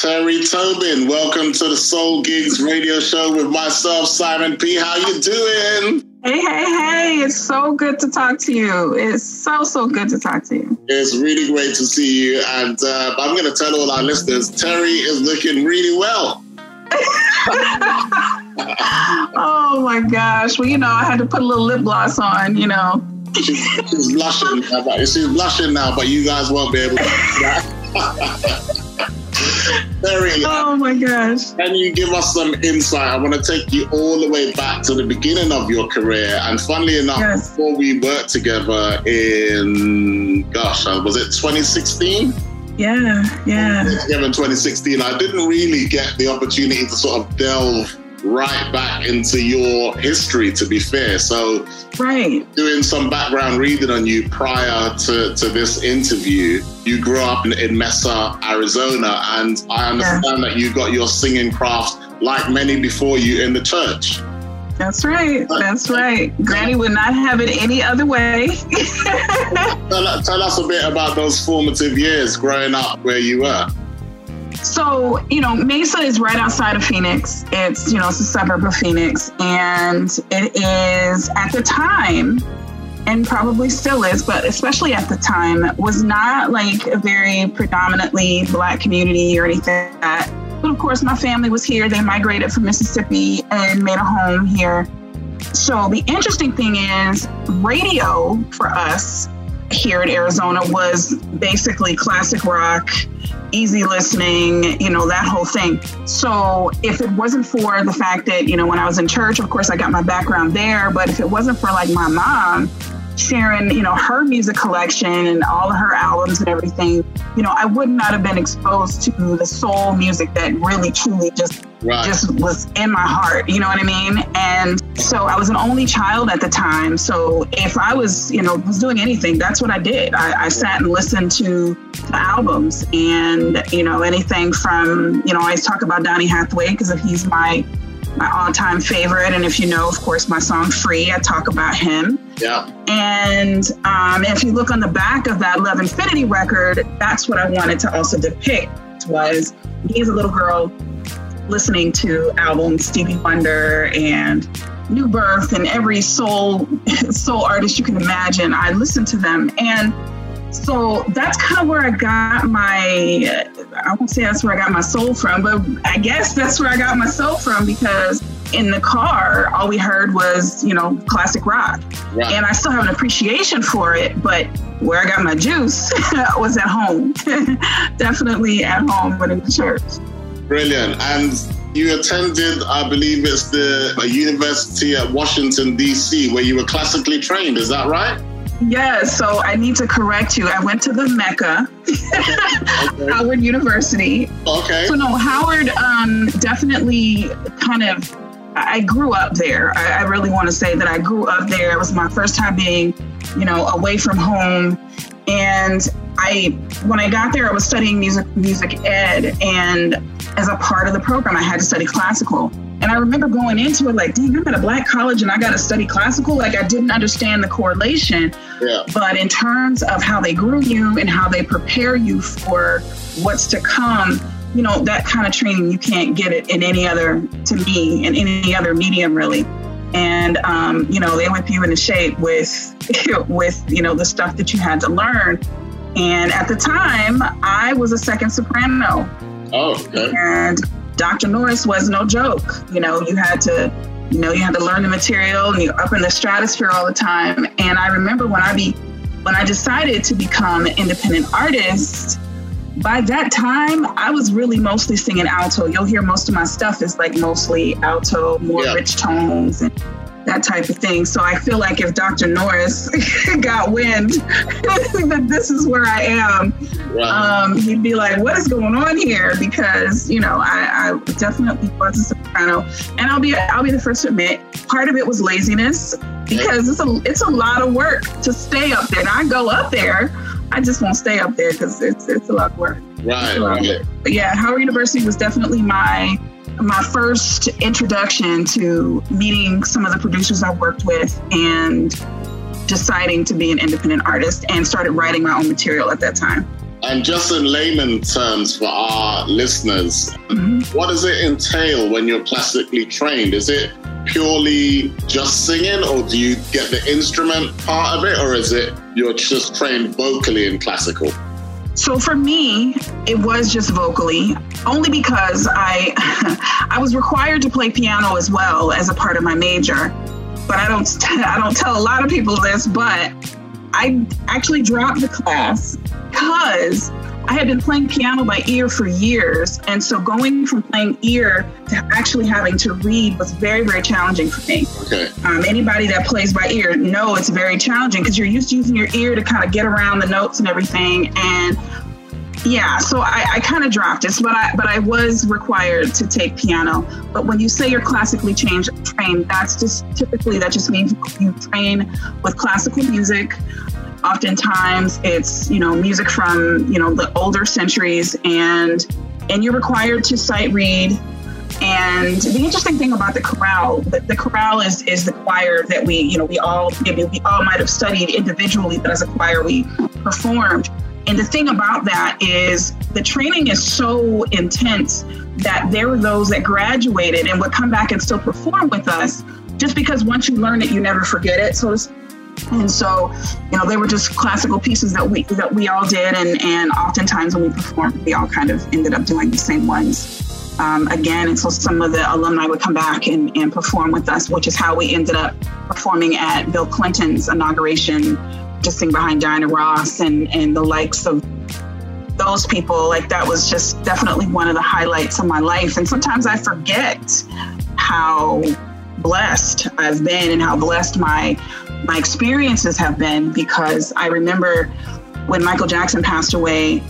Terry Tobin, welcome to the Soul Gigs radio show with myself, Simon P. How you doing? Hey, hey, hey, it's so good to talk to you. It's so, so good to talk to you. It's really great to see you. And uh, I'm going to tell all our listeners Terry is looking really well. oh my gosh. Well, you know, I had to put a little lip gloss on, you know. She's, she's blushing she's blushing now, but you guys won't be able to oh my gosh. Can you give us some insight? I want to take you all the way back to the beginning of your career. And funnily enough, yes. before we worked together in, gosh, uh, was it 2016? Yeah, yeah. Together in 2016, I didn't really get the opportunity to sort of delve right back into your history, to be fair. So, right. doing some background reading on you prior to, to this interview, you grew up in, in Mesa, Arizona, and I understand that you got your singing craft like many before you in the church. That's right. That's right. Granny would not have it any other way. tell, tell us a bit about those formative years growing up where you were. So, you know, Mesa is right outside of Phoenix. It's, you know, it's a suburb of Phoenix. And it is at the time, and probably still is, but especially at the time, was not like a very predominantly black community or anything like that. But of course, my family was here. They migrated from Mississippi and made a home here. So the interesting thing is, radio for us here in Arizona was basically classic rock easy listening, you know, that whole thing. So if it wasn't for the fact that, you know, when I was in church, of course, I got my background there, but if it wasn't for like my mom sharing, you know, her music collection and all of her albums and everything, you know, I would not have been exposed to the soul music that really truly just right. just was in my heart. You know what I mean? And so I was an only child at the time. So if I was, you know, was doing anything, that's what I did. I, I sat and listened to the albums and, you know, anything from, you know, I always talk about Donny Hathaway because he's my my all-time favorite. And if you know of course my song free i talk about him. Yeah. And um, if you look on the back of that love infinity record that's what i wanted to also depict was me as a little girl listening to albums Stevie Wonder and New Birth and every soul soul artist you can imagine. I listened to them and so that's kind of where I got my I won't say that's where I got my soul from, but I guess that's where I got my soul from because in the car all we heard was, you know, classic rock. Right. And I still have an appreciation for it, but where I got my juice was at home. Definitely at home, but in the church. Brilliant. And you attended, I believe it's the university at Washington, D.C., where you were classically trained. Is that right? Yes. So I need to correct you. I went to the Mecca, okay. Howard University. Okay. So, no, Howard um, definitely kind of I grew up there. I, I, really want to say that I grew up there. It was my first time being, you know, away from home. And I, when I got there, I was studying music, music ed, and as a part of the program, I had to study classical. And I remember going into it like, dang, I'm at a black college and I got to study classical. Like I didn't understand the correlation. Yeah. But in terms of how they groom you and how they prepare you for what's to come, you know, that kind of training you can't get it in any other, to me, in any other medium really. And um, you know, they whip you into shape with with you know the stuff that you had to learn. And at the time, I was a second soprano. Oh, okay. And Dr. Norris was no joke. You know, you had to, you know, you had to learn the material and you're up in the stratosphere all the time. And I remember when I be when I decided to become an independent artist, by that time I was really mostly singing alto. You'll hear most of my stuff is like mostly alto, more yeah. rich tones and that type of thing. So I feel like if Dr. Norris got wind that this is where I am, um, he'd be like, "What is going on here?" Because you know, I, I, definitely was a soprano, and I'll be I'll be the first to admit, part of it was laziness because it's a it's a lot of work to stay up there. And I go up there. I just won't stay up there because it's it's a lot of work. Right. right. But yeah, Howard University was definitely my my first introduction to meeting some of the producers I worked with and deciding to be an independent artist and started writing my own material at that time. And just in layman terms for our listeners, mm-hmm. what does it entail when you're classically trained? Is it purely just singing, or do you get the instrument part of it, or is it you're just trained vocally in classical? So for me, it was just vocally, only because I I was required to play piano as well as a part of my major. But I don't I don't tell a lot of people this, but I actually dropped the class because I had been playing piano by ear for years. And so going from playing ear to actually having to read was very, very challenging for me. Okay. Um, anybody that plays by ear know it's very challenging because you're used to using your ear to kind of get around the notes and everything. And yeah, so I, I kind of dropped it, but I but I was required to take piano. But when you say you're classically trained, trained, that's just typically that just means you train with classical music. Oftentimes, it's you know music from you know the older centuries, and and you're required to sight read. And the interesting thing about the chorale, the, the chorale is is the choir that we you know we all maybe we all might have studied individually, but as a choir we performed. And the thing about that is the training is so intense that there were those that graduated and would come back and still perform with us just because once you learn it, you never forget it. So and so, you know, they were just classical pieces that we that we all did, and and oftentimes when we performed, we all kind of ended up doing the same ones. Um, again, and so some of the alumni would come back and, and perform with us, which is how we ended up performing at Bill Clinton's inauguration, just sing behind Diana Ross and and the likes of those people. Like that was just definitely one of the highlights of my life. And sometimes I forget how blessed I've been and how blessed my my experiences have been because I remember when Michael Jackson passed away,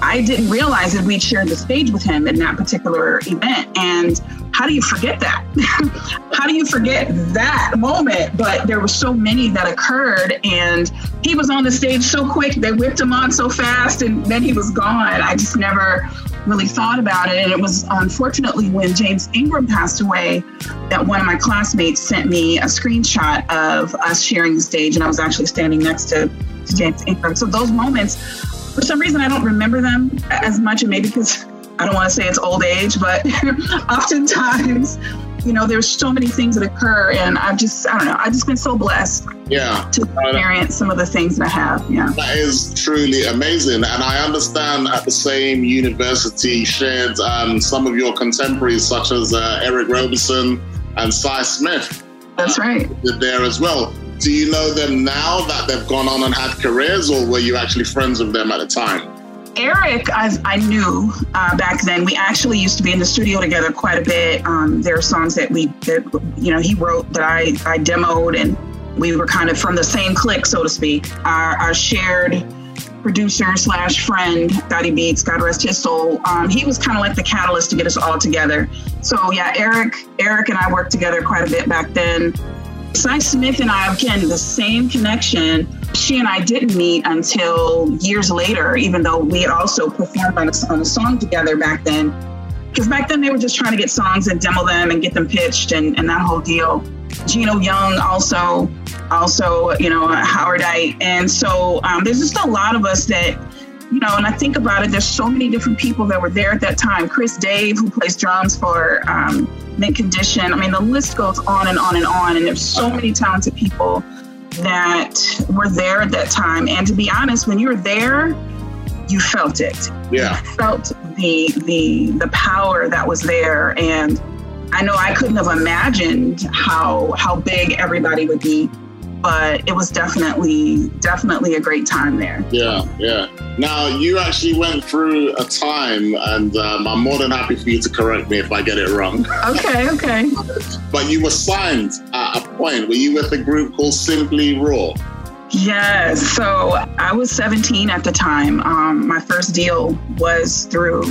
I didn't realize that we'd shared the stage with him in that particular event. And how do you forget that? how do you forget that moment? But there were so many that occurred, and he was on the stage so quick. They whipped him on so fast, and then he was gone. I just never really thought about it. And it was unfortunately when James Ingram passed away that one of my classmates sent me a screenshot of us sharing the stage, and I was actually standing next to, to James Ingram. So those moments, for some reason, I don't remember them as much, and maybe because I don't want to say it's old age, but oftentimes you know, there's so many things that occur, and I've just, I don't know, I've just been so blessed. Yeah. To experience some of the things that I have. Yeah. That is truly amazing. And I understand at the same university shared um, some of your contemporaries, such as uh, Eric Roberson and Sy Smith. That's right. Uh, there as well. Do you know them now that they've gone on and had careers, or were you actually friends with them at the time? Eric, I, I knew uh, back then. We actually used to be in the studio together quite a bit. Um, there are songs that we, that, you know, he wrote that I, I demoed, and we were kind of from the same clique, so to speak. Our, our shared producer slash friend, Dottie Beats, God rest his soul. Um, he was kind of like the catalyst to get us all together. So yeah, Eric, Eric and I worked together quite a bit back then. Sy Smith and I, again, the same connection she and I didn't meet until years later, even though we also performed on a, on a song together back then. Because back then they were just trying to get songs and demo them and get them pitched and, and that whole deal. Gino Young also, also, you know, Howardite. And so um, there's just a lot of us that, you know, and I think about it, there's so many different people that were there at that time. Chris Dave, who plays drums for um, Mint Condition. I mean, the list goes on and on and on. And there's so many talented people that were there at that time. And to be honest, when you were there, you felt it. Yeah. You felt the the the power that was there. And I know I couldn't have imagined how how big everybody would be but it was definitely definitely a great time there. Yeah, yeah. Now you actually went through a time, and um, I'm more than happy for you to correct me if I get it wrong. Okay, okay. but you were signed at a point. Were you with a group called Simply Raw? Yes. So I was 17 at the time. Um, my first deal was through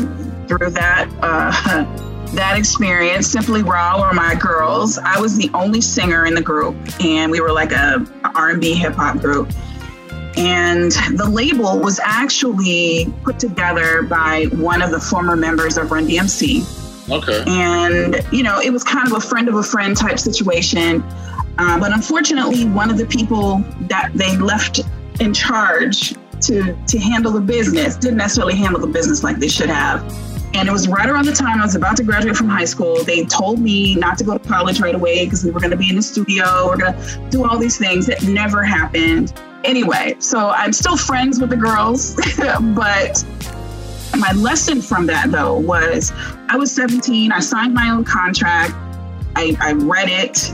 through that. Uh, that experience. Simply Raw were my girls. I was the only singer in the group, and we were like a R&B hip hop group. And the label was actually put together by one of the former members of Run DMC. Okay. And you know, it was kind of a friend of a friend type situation. Uh, but unfortunately, one of the people that they left in charge to to handle the business. Didn't necessarily handle the business like they should have. And it was right around the time I was about to graduate from high school. They told me not to go to college right away because we were going to be in the studio. We're going to do all these things that never happened. Anyway, so I'm still friends with the girls, but my lesson from that though was I was 17. I signed my own contract. I, I read it,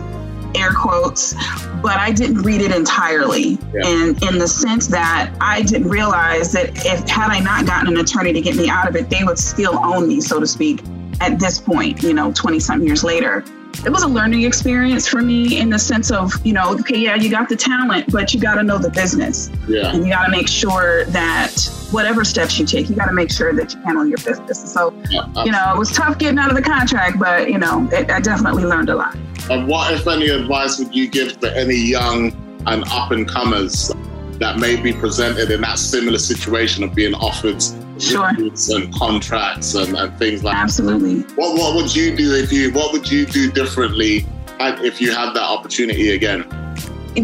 air quotes, but I didn't read it entirely. Yeah. And in the sense that I didn't realize that if had I not gotten an attorney to get me out of it, they would still own me, so to speak, at this point, you know, 20 something years later it was a learning experience for me in the sense of, you know, okay, yeah, you got the talent, but you got to know the business. Yeah. And you got to make sure that whatever steps you take, you got to make sure that you handle your business. So, yeah, you know, it was tough getting out of the contract, but, you know, it, I definitely learned a lot. And what, if any, advice would you give to any young and up and comers that may be presented in that similar situation of being offered sure. and contracts and, and things like absolutely that. what what would you do if you what would you do differently if you had that opportunity again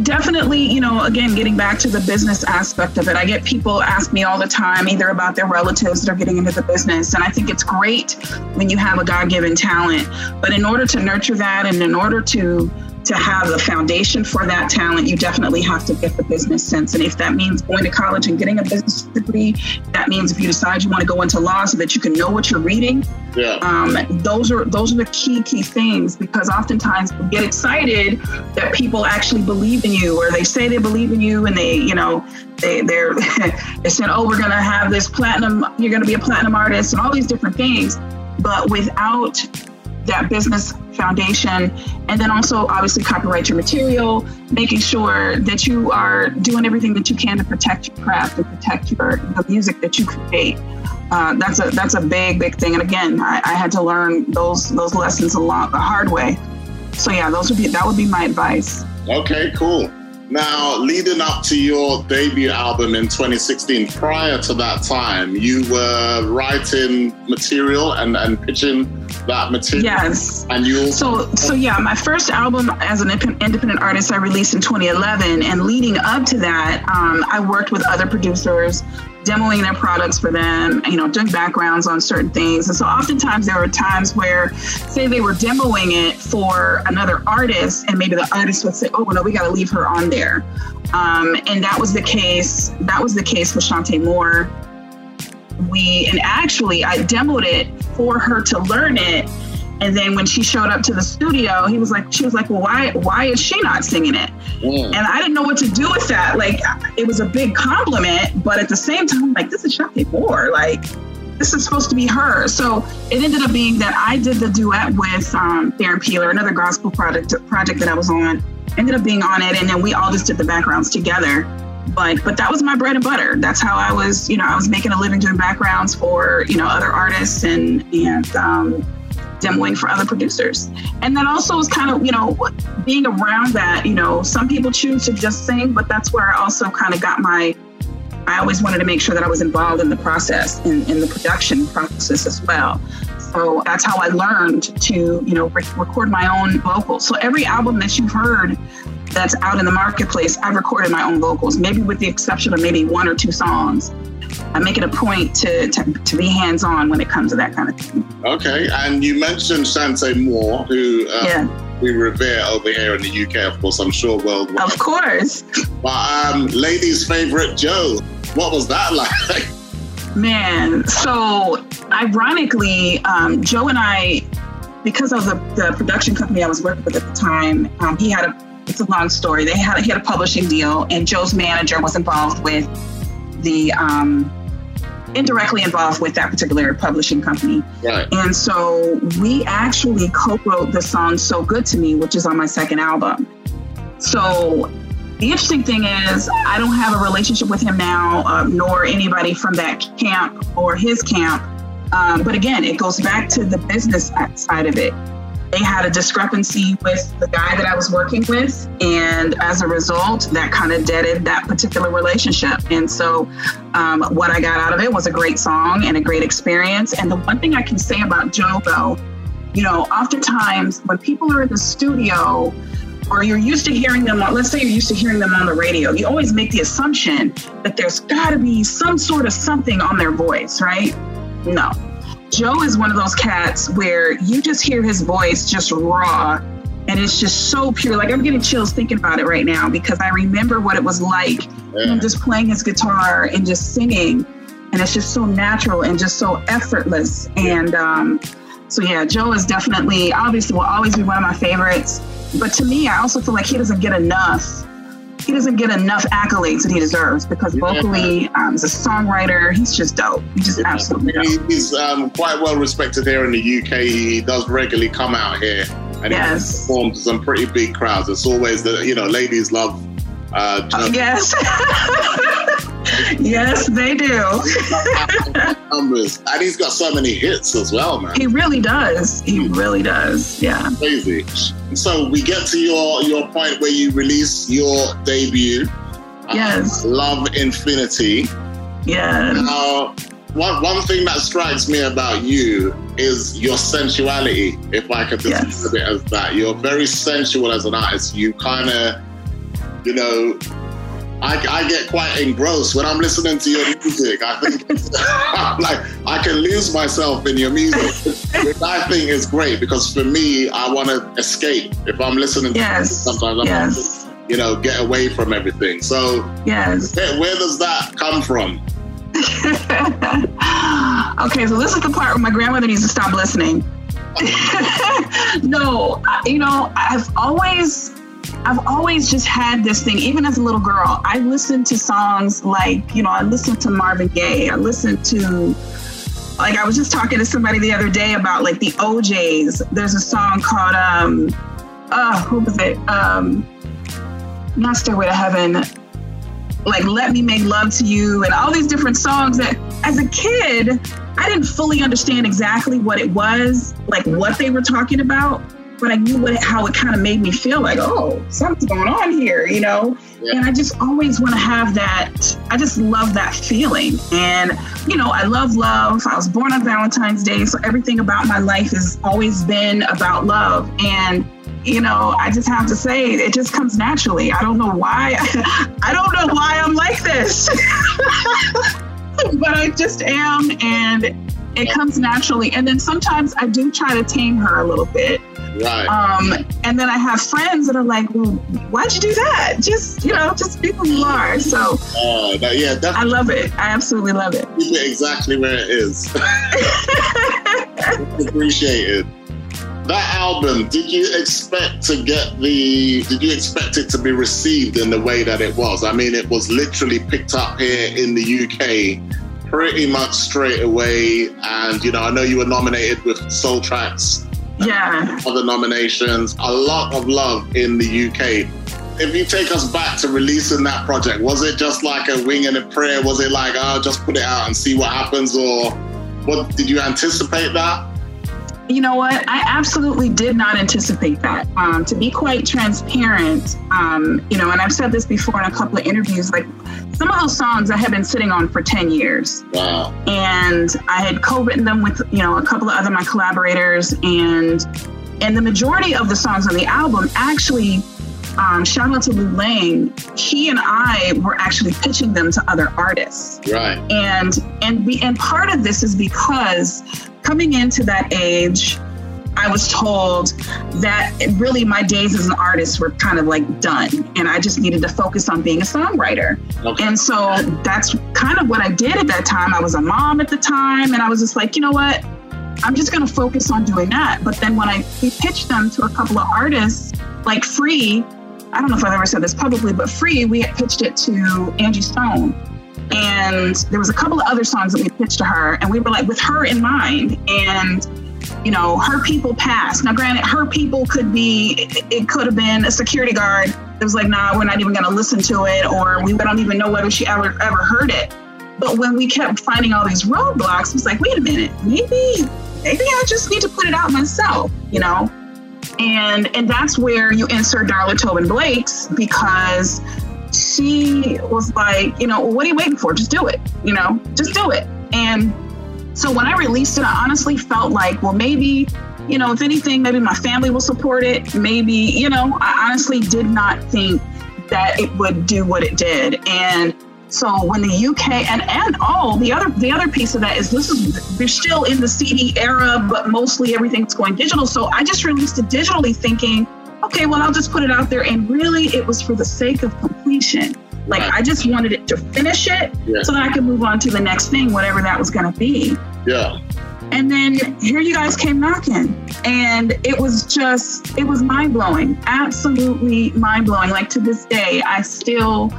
definitely you know again getting back to the business aspect of it i get people ask me all the time either about their relatives that are getting into the business and i think it's great when you have a god-given talent but in order to nurture that and in order to to have the foundation for that talent, you definitely have to get the business sense. And if that means going to college and getting a business degree, that means if you decide you want to go into law so that you can know what you're reading. Yeah. Um, those are those are the key key things because oftentimes we get excited that people actually believe in you or they say they believe in you and they you know they they're they said oh we're gonna have this platinum you're gonna be a platinum artist and all these different things, but without that business foundation and then also obviously copyright your material making sure that you are doing everything that you can to protect your craft and protect your the music that you create. Uh, that's a that's a big big thing and again I, I had to learn those those lessons a lot the hard way. So yeah those would be that would be my advice. Okay cool. Now, leading up to your debut album in 2016, prior to that time, you were writing material and, and pitching that material. Yes. And you so so yeah, my first album as an independent artist I released in 2011, and leading up to that, um, I worked with other producers demoing their products for them, you know, doing backgrounds on certain things. And so oftentimes there were times where, say, they were demoing it for another artist, and maybe the artist would say, "Oh, well, no, we got to leave her on there." Um, and that was the case. That was the case with Chanté Moore. We and actually, I demoed it for her to learn it and then when she showed up to the studio, he was like, she was like, well, why, why is she not singing it? Mm. And I didn't know what to do with that. Like, it was a big compliment, but at the same time, like, this is Chanté Moore. Like, this is supposed to be her. So it ended up being that I did the duet with um, Darren Peeler, another gospel project project that I was on. Ended up being on it, and then we all just did the backgrounds together. But but that was my bread and butter. That's how I was, you know, I was making a living doing backgrounds for you know other artists and and um, demoing for other producers. And then also was kind of, you know, being around that, you know, some people choose to just sing, but that's where I also kind of got my, I always wanted to make sure that I was involved in the process, in, in the production process as well. So that's how I learned to, you know, re- record my own vocals. So every album that you've heard that's out in the marketplace, I've recorded my own vocals, maybe with the exception of maybe one or two songs. I make it a point to, to, to be hands on when it comes to that kind of thing. Okay, and you mentioned Chanté Moore, who uh, yeah. we revere over here in the UK, of course, I'm sure worldwide. Of course. But um, ladies' favorite Joe, what was that like? Man, so ironically, um, Joe and I, because of the, the production company I was working with at the time, um, he had a it's a long story. They had he had a publishing deal, and Joe's manager was involved with the um, indirectly involved with that particular publishing company. Right. And so we actually co-wrote the song "So Good to Me," which is on my second album. So the interesting thing is, I don't have a relationship with him now, uh, nor anybody from that camp or his camp. Um, but again, it goes back to the business side of it they had a discrepancy with the guy that I was working with. And as a result, that kind of deaded that particular relationship. And so, um, what I got out of it was a great song and a great experience. And the one thing I can say about Joe, though, you know, oftentimes when people are in the studio, or you're used to hearing them on, let's say you're used to hearing them on the radio, you always make the assumption that there's got to be some sort of something on their voice, right? No. Joe is one of those cats where you just hear his voice just raw and it's just so pure. Like I'm getting chills thinking about it right now because I remember what it was like yeah. him just playing his guitar and just singing. And it's just so natural and just so effortless. And um, so, yeah, Joe is definitely, obviously, will always be one of my favorites. But to me, I also feel like he doesn't get enough. He doesn't get enough accolades that he deserves because yeah. vocally, um, as a songwriter, he's just dope. He's just yeah. absolutely dope. He's um, quite well respected here in the UK. He does regularly come out here and yes. he performs to some pretty big crowds. It's always the you know ladies love. Uh, uh yes. yes, they do. Numbers, and he's got so many hits as well, man. He really does. He really does. Yeah. Crazy. So we get to your your point where you release your debut. Yes. Uh, Love Infinity. Yeah. Now, one one thing that strikes me about you is your sensuality. If I could describe yes. it as that, you're very sensual as an artist. You kind of, you know, I, I, get quite engrossed when I'm listening to your music. I think like I can lose myself in your music, which I think is great because for me, I want to escape. If I'm listening to yes. sometimes I yes. to, you know, get away from everything. So, yes, where, where does that come from? okay, so this is the part where my grandmother needs to stop listening. no, you know, I've always I've always just had this thing, even as a little girl. I listened to songs like, you know, I listened to Marvin Gaye. I listened to, like, I was just talking to somebody the other day about like the O'Jays. There's a song called, um, uh, who was it? Um, not Stairway to Heaven. Like, Let Me Make Love to You, and all these different songs that, as a kid, I didn't fully understand exactly what it was, like what they were talking about but I knew what how it kind of made me feel like, oh, something's going on here, you know? Yeah. And I just always want to have that. I just love that feeling. And, you know, I love love. I was born on Valentine's Day. So everything about my life has always been about love. And, you know, I just have to say it just comes naturally. I don't know why. I don't know why I'm like this. but I just am. And it comes naturally. And then sometimes I do try to tame her a little bit. Right. Um, and then I have friends that are like, well, why'd you do that? Just, you know, just be who you are. So, uh, yeah, definitely. I love it. I absolutely love it. Keep it exactly where it is. Appreciate it. That album, did you expect to get the, did you expect it to be received in the way that it was? I mean, it was literally picked up here in the UK pretty much straight away. And, you know, I know you were nominated with Soul Tracks yeah. Other nominations, a lot of love in the UK. If you take us back to releasing that project, was it just like a wing and a prayer? Was it like, oh, just put it out and see what happens? Or what did you anticipate that? You know what? I absolutely did not anticipate that. Um, to be quite transparent, um, you know, and I've said this before in a couple of interviews, like some of those songs I had been sitting on for 10 years. Wow. And I had co-written them with, you know, a couple of other my collaborators and and the majority of the songs on the album actually um, shout out to Lou Lang. He and I were actually pitching them to other artists. Right. And and be, and part of this is because coming into that age, I was told that really my days as an artist were kind of like done, and I just needed to focus on being a songwriter. Okay. And so that's kind of what I did at that time. I was a mom at the time, and I was just like, you know what? I'm just going to focus on doing that. But then when I we pitched them to a couple of artists, like Free, I don't know if I've ever said this publicly, but Free, we had pitched it to Angie Stone. And there was a couple of other songs that we pitched to her, and we were like with her in mind. And you know, her people passed. Now, granted, her people could be, it could have been a security guard It was like, nah, we're not even going to listen to it, or we don't even know whether she ever ever heard it. But when we kept finding all these roadblocks, it was like, wait a minute, maybe, maybe I just need to put it out myself, you know? And and that's where you insert Darla Tobin Blakes because she was like, you know, well, what are you waiting for? Just do it, you know, just do it. And so when I released it, I honestly felt like, well, maybe you know, if anything, maybe my family will support it. Maybe, you know, I honestly did not think that it would do what it did. And so when the UK and and oh the other the other piece of that is this is we're still in the CD era, but mostly everything's going digital. So I just released it digitally, thinking, okay, well I'll just put it out there. And really, it was for the sake of completion. Like right. I just wanted it to finish it yeah. so that I could move on to the next thing, whatever that was going to be. Yeah. And then here you guys came knocking. And it was just, it was mind blowing, absolutely mind blowing. Like to this day, I still,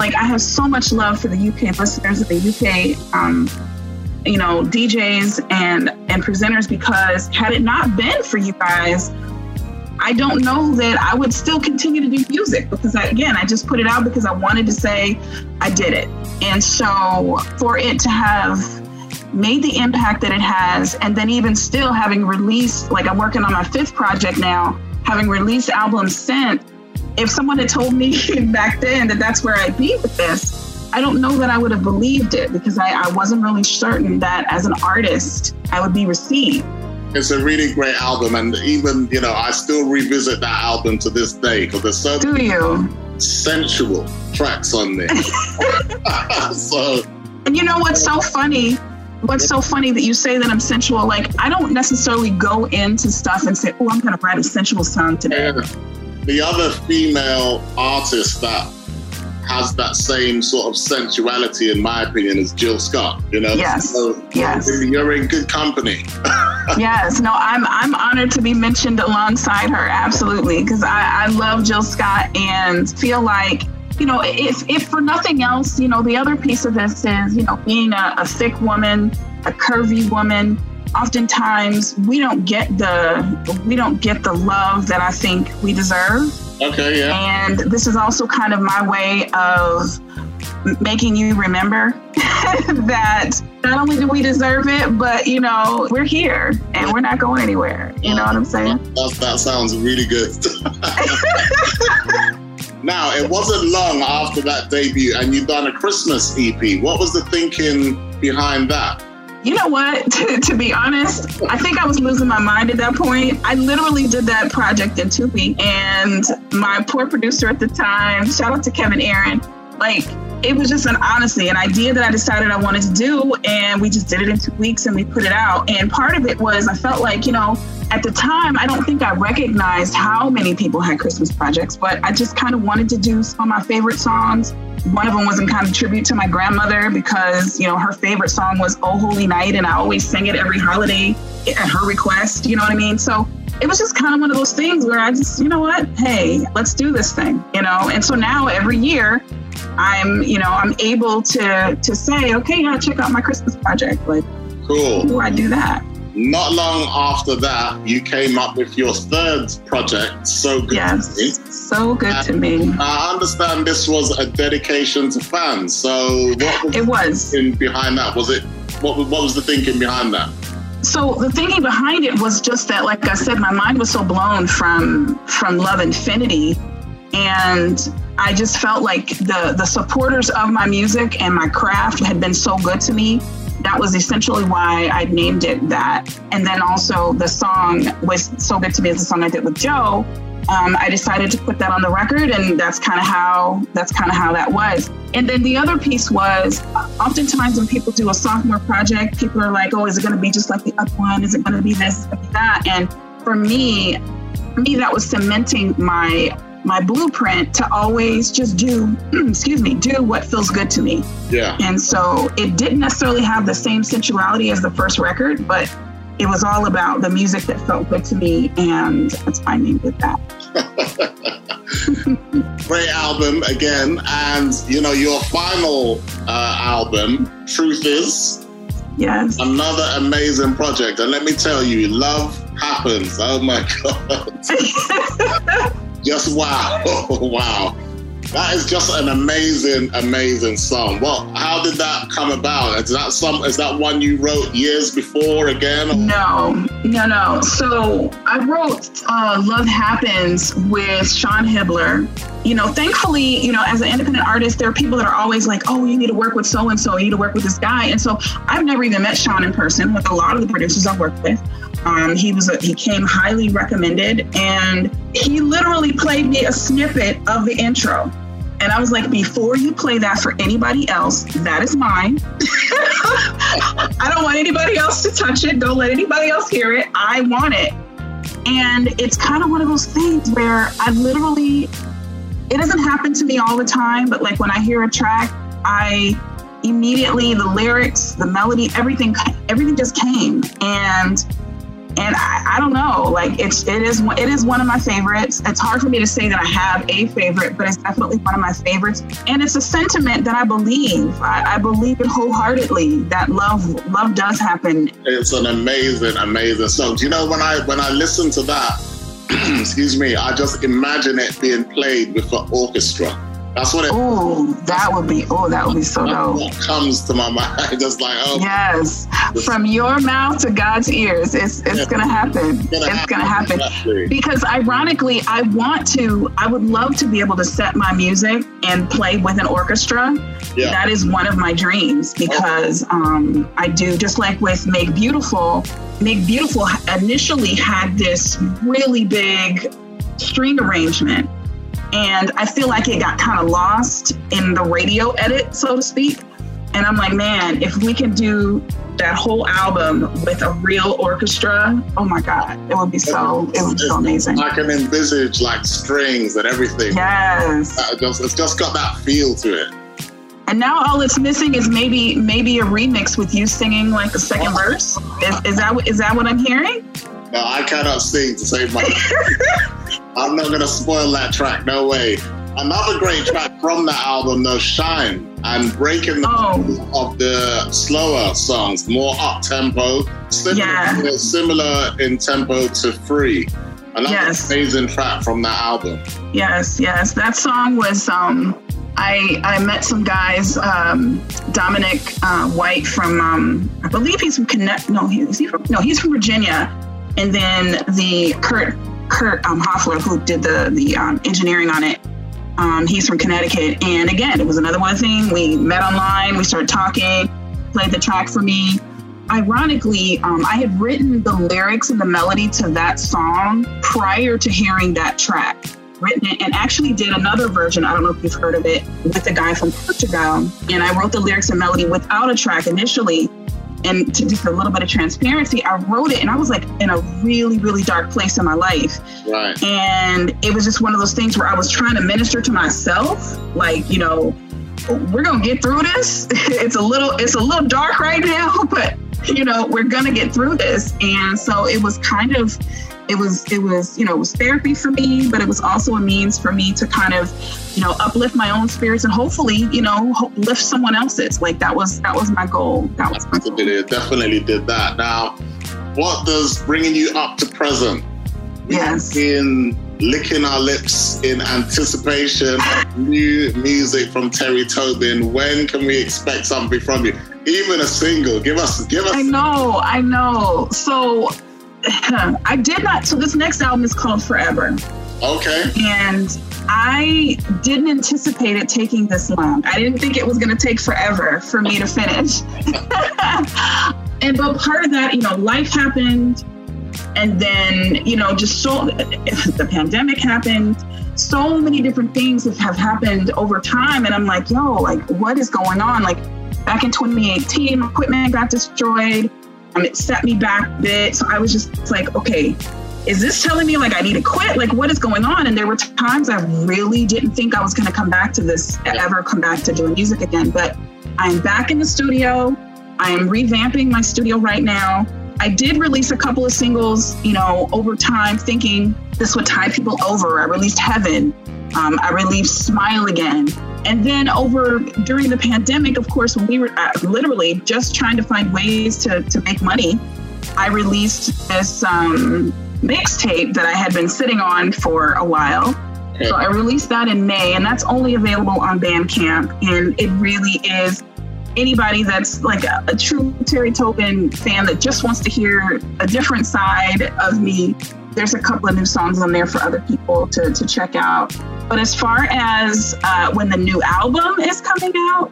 like, I have so much love for the UK listeners of the UK, um, you know, DJs and, and presenters because had it not been for you guys, I don't know that I would still continue to do music because I, again, I just put it out because I wanted to say I did it. And so for it to have made the impact that it has, and then even still having released, like I'm working on my fifth project now, having released albums since, if someone had told me back then that that's where I'd be with this, I don't know that I would have believed it because I, I wasn't really certain that as an artist I would be received. It's a really great album, and even you know, I still revisit that album to this day because there's so Do you? sensual tracks on there. so, and you know what's so funny? what's so funny that you say that I'm sensual. Like I don't necessarily go into stuff and say, "Oh, I'm going to write a sensual song today." The other female artist that has that same sort of sensuality, in my opinion, as Jill Scott. You know, yes, so yes, you're in good company. yes, no, I'm I'm honored to be mentioned alongside her. Absolutely, because I, I love Jill Scott and feel like you know, if, if for nothing else, you know, the other piece of this is, you know, being a, a thick woman, a curvy woman, oftentimes we don't get the we don't get the love that I think we deserve. Okay, yeah. And this is also kind of my way of making you remember that not only do we deserve it, but you know, we're here and we're not going anywhere. You know what I'm saying? That, that sounds really good. Now, it wasn't long after that debut, and you've done a Christmas EP. What was the thinking behind that? You know what? to, to be honest, I think I was losing my mind at that point. I literally did that project in two weeks, and my poor producer at the time, shout out to Kevin Aaron, like it was just an honestly an idea that I decided I wanted to do, and we just did it in two weeks and we put it out. And part of it was I felt like you know at the time, I don't think I recognized how many people had Christmas projects, but I just kind of wanted to do some of my favorite songs. One of them was in kind of tribute to my grandmother because, you know, her favorite song was Oh Holy Night, and I always sing it every holiday at her request, you know what I mean? So it was just kind of one of those things where I just, you know what, hey, let's do this thing, you know? And so now every year, I'm, you know, I'm able to to say, okay, yeah, check out my Christmas project. Like, cool. Do I do that? Not long after that, you came up with your third project, So Good yes, to Me. So good and to me. I understand this was a dedication to fans. So what was it was in behind that? Was it what, what was the thinking behind that? So the thinking behind it was just that, like I said, my mind was so blown from from Love Infinity, and I just felt like the the supporters of my music and my craft had been so good to me that was essentially why I named it that. And then also the song was so good to me as the song I did with Joe. Um, I decided to put that on the record, and that's kind of how that's kind of how that was. And then the other piece was, oftentimes when people do a sophomore project, people are like, "Oh, is it going to be just like the other one? Is it going to be this? That?" And for me, for me, that was cementing my my blueprint to always just do, excuse me, do what feels good to me. Yeah. And so it didn't necessarily have the same sensuality as the first record, but it was all about the music that felt good to me, and that's why I named it that. Great album again, and you know your final uh, album, Truth Is. Yes. Another amazing project, and let me tell you, love happens. Oh my god. Just wow, wow. That is just an amazing, amazing song. Well, how did that come about? Is that some? Is that one you wrote years before again? No, no, no. So I wrote uh, "Love Happens" with Sean Hibbeler. You know, thankfully, you know, as an independent artist, there are people that are always like, "Oh, you need to work with so and so. You need to work with this guy." And so I've never even met Sean in person with a lot of the producers I've worked with. Um, he was a, he came highly recommended, and he literally played me a snippet of the intro. And I was like, before you play that for anybody else, that is mine. I don't want anybody else to touch it. Don't let anybody else hear it. I want it. And it's kind of one of those things where I literally, it doesn't happen to me all the time, but like when I hear a track, I immediately, the lyrics, the melody, everything, everything just came. And and I, I, don't know like it's it is it is one of my favorites. It's hard for me to say that i have a favorite but it's definitely one of my favorites. And it's a sentiment that i believe. I, I believe it wholeheartedly that love love does happen. It's an amazing amazing song. You know when i when i listen to that excuse me i just imagine it being played with an orchestra that's what it. Oh, that would be. Oh, that would be so dope. Comes to my mind, just like oh. Yes, from your mouth to God's ears, it's it's yeah. gonna happen. It's gonna it's happen. Gonna happen. Exactly. Because ironically, I want to. I would love to be able to set my music and play with an orchestra. Yeah. That is one of my dreams because um, I do just like with Make Beautiful. Make Beautiful initially had this really big string arrangement and I feel like it got kind of lost in the radio edit, so to speak. And I'm like, man, if we can do that whole album with a real orchestra, oh my God, it would be so, it would be so amazing. I can envisage like strings and everything. Yes. Uh, just, it's just got that feel to it. And now all it's missing is maybe maybe a remix with you singing like the second verse. Is, is that is that what I'm hearing? No, I cannot sing to save my. I'm not gonna spoil that track. No way. Another great track from that album, though, "Shine," and breaking the oh. of the slower songs, more up tempo, similar, yeah. similar in tempo to "Free." Another yes. amazing track from that album. Yes, yes, that song was. Um, I I met some guys, um, Dominic uh, White from um, I believe he's from Connect. No, he, is he from? No, he's from Virginia and then the Kurt Kurt um, Hoffler, who did the the um, engineering on it. Um, he's from Connecticut, and again, it was another one thing. We met online, we started talking, played the track for me. Ironically, um, I had written the lyrics and the melody to that song prior to hearing that track. Written it and actually did another version. I don't know if you've heard of it with a guy from Portugal. And I wrote the lyrics and melody without a track initially and to just a little bit of transparency, I wrote it and I was like in a really, really dark place in my life. Right. And it was just one of those things where I was trying to minister to myself, like, you know, oh, we're gonna get through this. it's a little, it's a little dark right now, but you know, we're gonna get through this. And so it was kind of it was it was you know it was therapy for me but it was also a means for me to kind of you know uplift my own spirits and hopefully you know lift someone else's like that was that was my goal that was my goal. It definitely did that now what does bringing you up to present yes in licking our lips in anticipation of new music from Terry Tobin when can we expect something from you even a single give us give us I know I know so I did not. So this next album is called Forever. Okay. And I didn't anticipate it taking this long. I didn't think it was going to take forever for me to finish. and but part of that, you know, life happened, and then you know, just so the pandemic happened. So many different things have happened over time, and I'm like, yo, like, what is going on? Like, back in 2018, equipment got destroyed um, it set me back a bit. So I was just like, okay, is this telling me like I need to quit? Like, what is going on? And there were times I really didn't think I was going to come back to this, ever come back to doing music again. But I'm back in the studio. I am revamping my studio right now. I did release a couple of singles, you know, over time, thinking this would tie people over. I released Heaven. Um, I released Smile Again. And then over during the pandemic, of course, when we were uh, literally just trying to find ways to, to make money, I released this um, mixtape that I had been sitting on for a while. So I released that in May, and that's only available on Bandcamp. And it really is anybody that's like a, a true Terry Tobin fan that just wants to hear a different side of me there's a couple of new songs on there for other people to, to check out. But as far as uh, when the new album is coming out,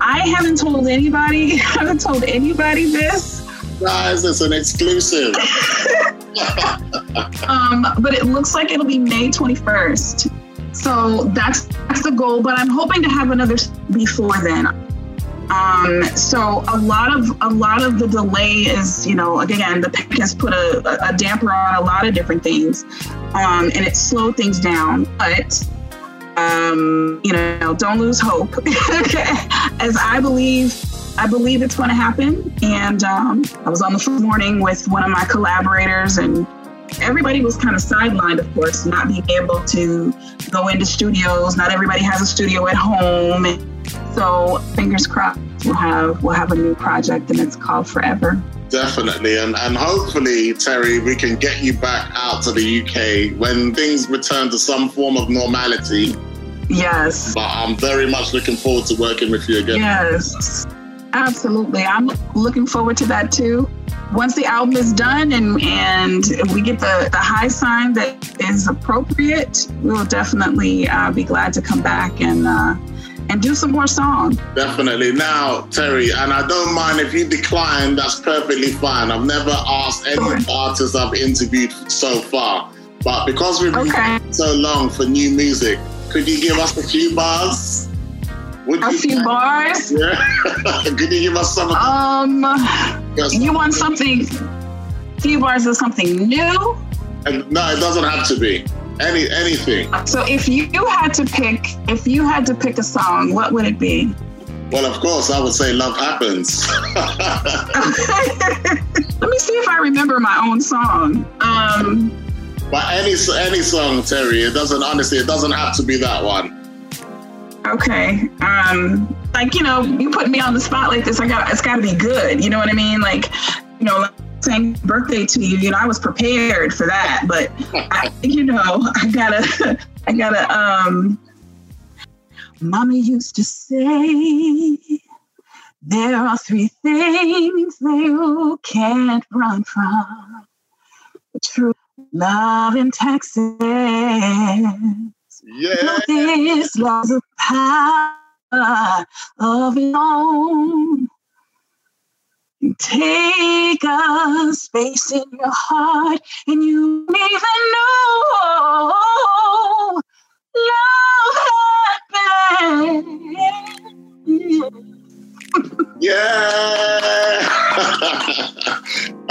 I haven't told anybody, I haven't told anybody this, guys, it's an exclusive. um, but it looks like it'll be May 21st. So that's that's the goal. But I'm hoping to have another before then. Um, so a lot of a lot of the delay is, you know, again, the pandemic has put a, a, damper on a lot of different things, um, and it slowed things down. But um, you know, don't lose hope. As I believe, I believe it's going to happen. And um, I was on the phone morning with one of my collaborators, and everybody was kind of sidelined, of course, not being able to go into studios. Not everybody has a studio at home. So fingers crossed, we'll have we'll have a new project, and it's called Forever. Definitely, and and hopefully, Terry, we can get you back out to the UK when things return to some form of normality. Yes. But I'm very much looking forward to working with you again. Yes, absolutely. I'm looking forward to that too once the album is done and and we get the the high sign that is appropriate, we will definitely uh, be glad to come back and. Uh, and do some more songs. Definitely. Now, Terry, and I don't mind if you decline, that's perfectly fine. I've never asked any sure. artists I've interviewed so far. But because we've okay. been so long for new music, could you give us a few bars? Would a few bars? Yeah. could you give us some? Um, you want something? Few bars of something new? And, no, it doesn't have to be. Any anything. So if you had to pick, if you had to pick a song, what would it be? Well, of course, I would say "Love Happens." Let me see if I remember my own song. Um, but any any song, Terry, it doesn't honestly, it doesn't have to be that one. Okay. Um, like you know, you put me on the spot like this. I got it's got to be good. You know what I mean? Like, you know, saying birthday to you, you know, I was prepared for that, but I, you know, I gotta, I gotta, um, mommy used to say, there are three things that you can't run from. True love and Texas. Yeah. This love's a power of its own. Take a space in your heart, and you may even know love happens. yeah,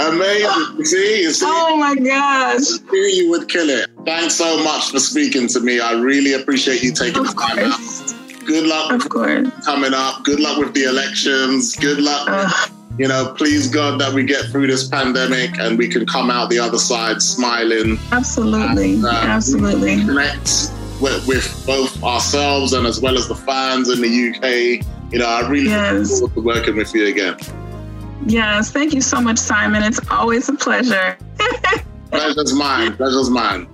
amazing. See, you see. Oh my gosh, knew you would kill it. Thanks so much for speaking to me. I really appreciate you taking of the time course. out. Good luck. Of course. Coming up. Good luck with the elections. Good luck. Uh, you know, please God that we get through this pandemic and we can come out the other side smiling. Absolutely, and, uh, absolutely. Connect with, with, both ourselves and as well as the fans in the UK. You know, I really yes. look forward to working with you again. Yes, thank you so much, Simon. It's always a pleasure. Pleasure's mine. Pleasure's mine.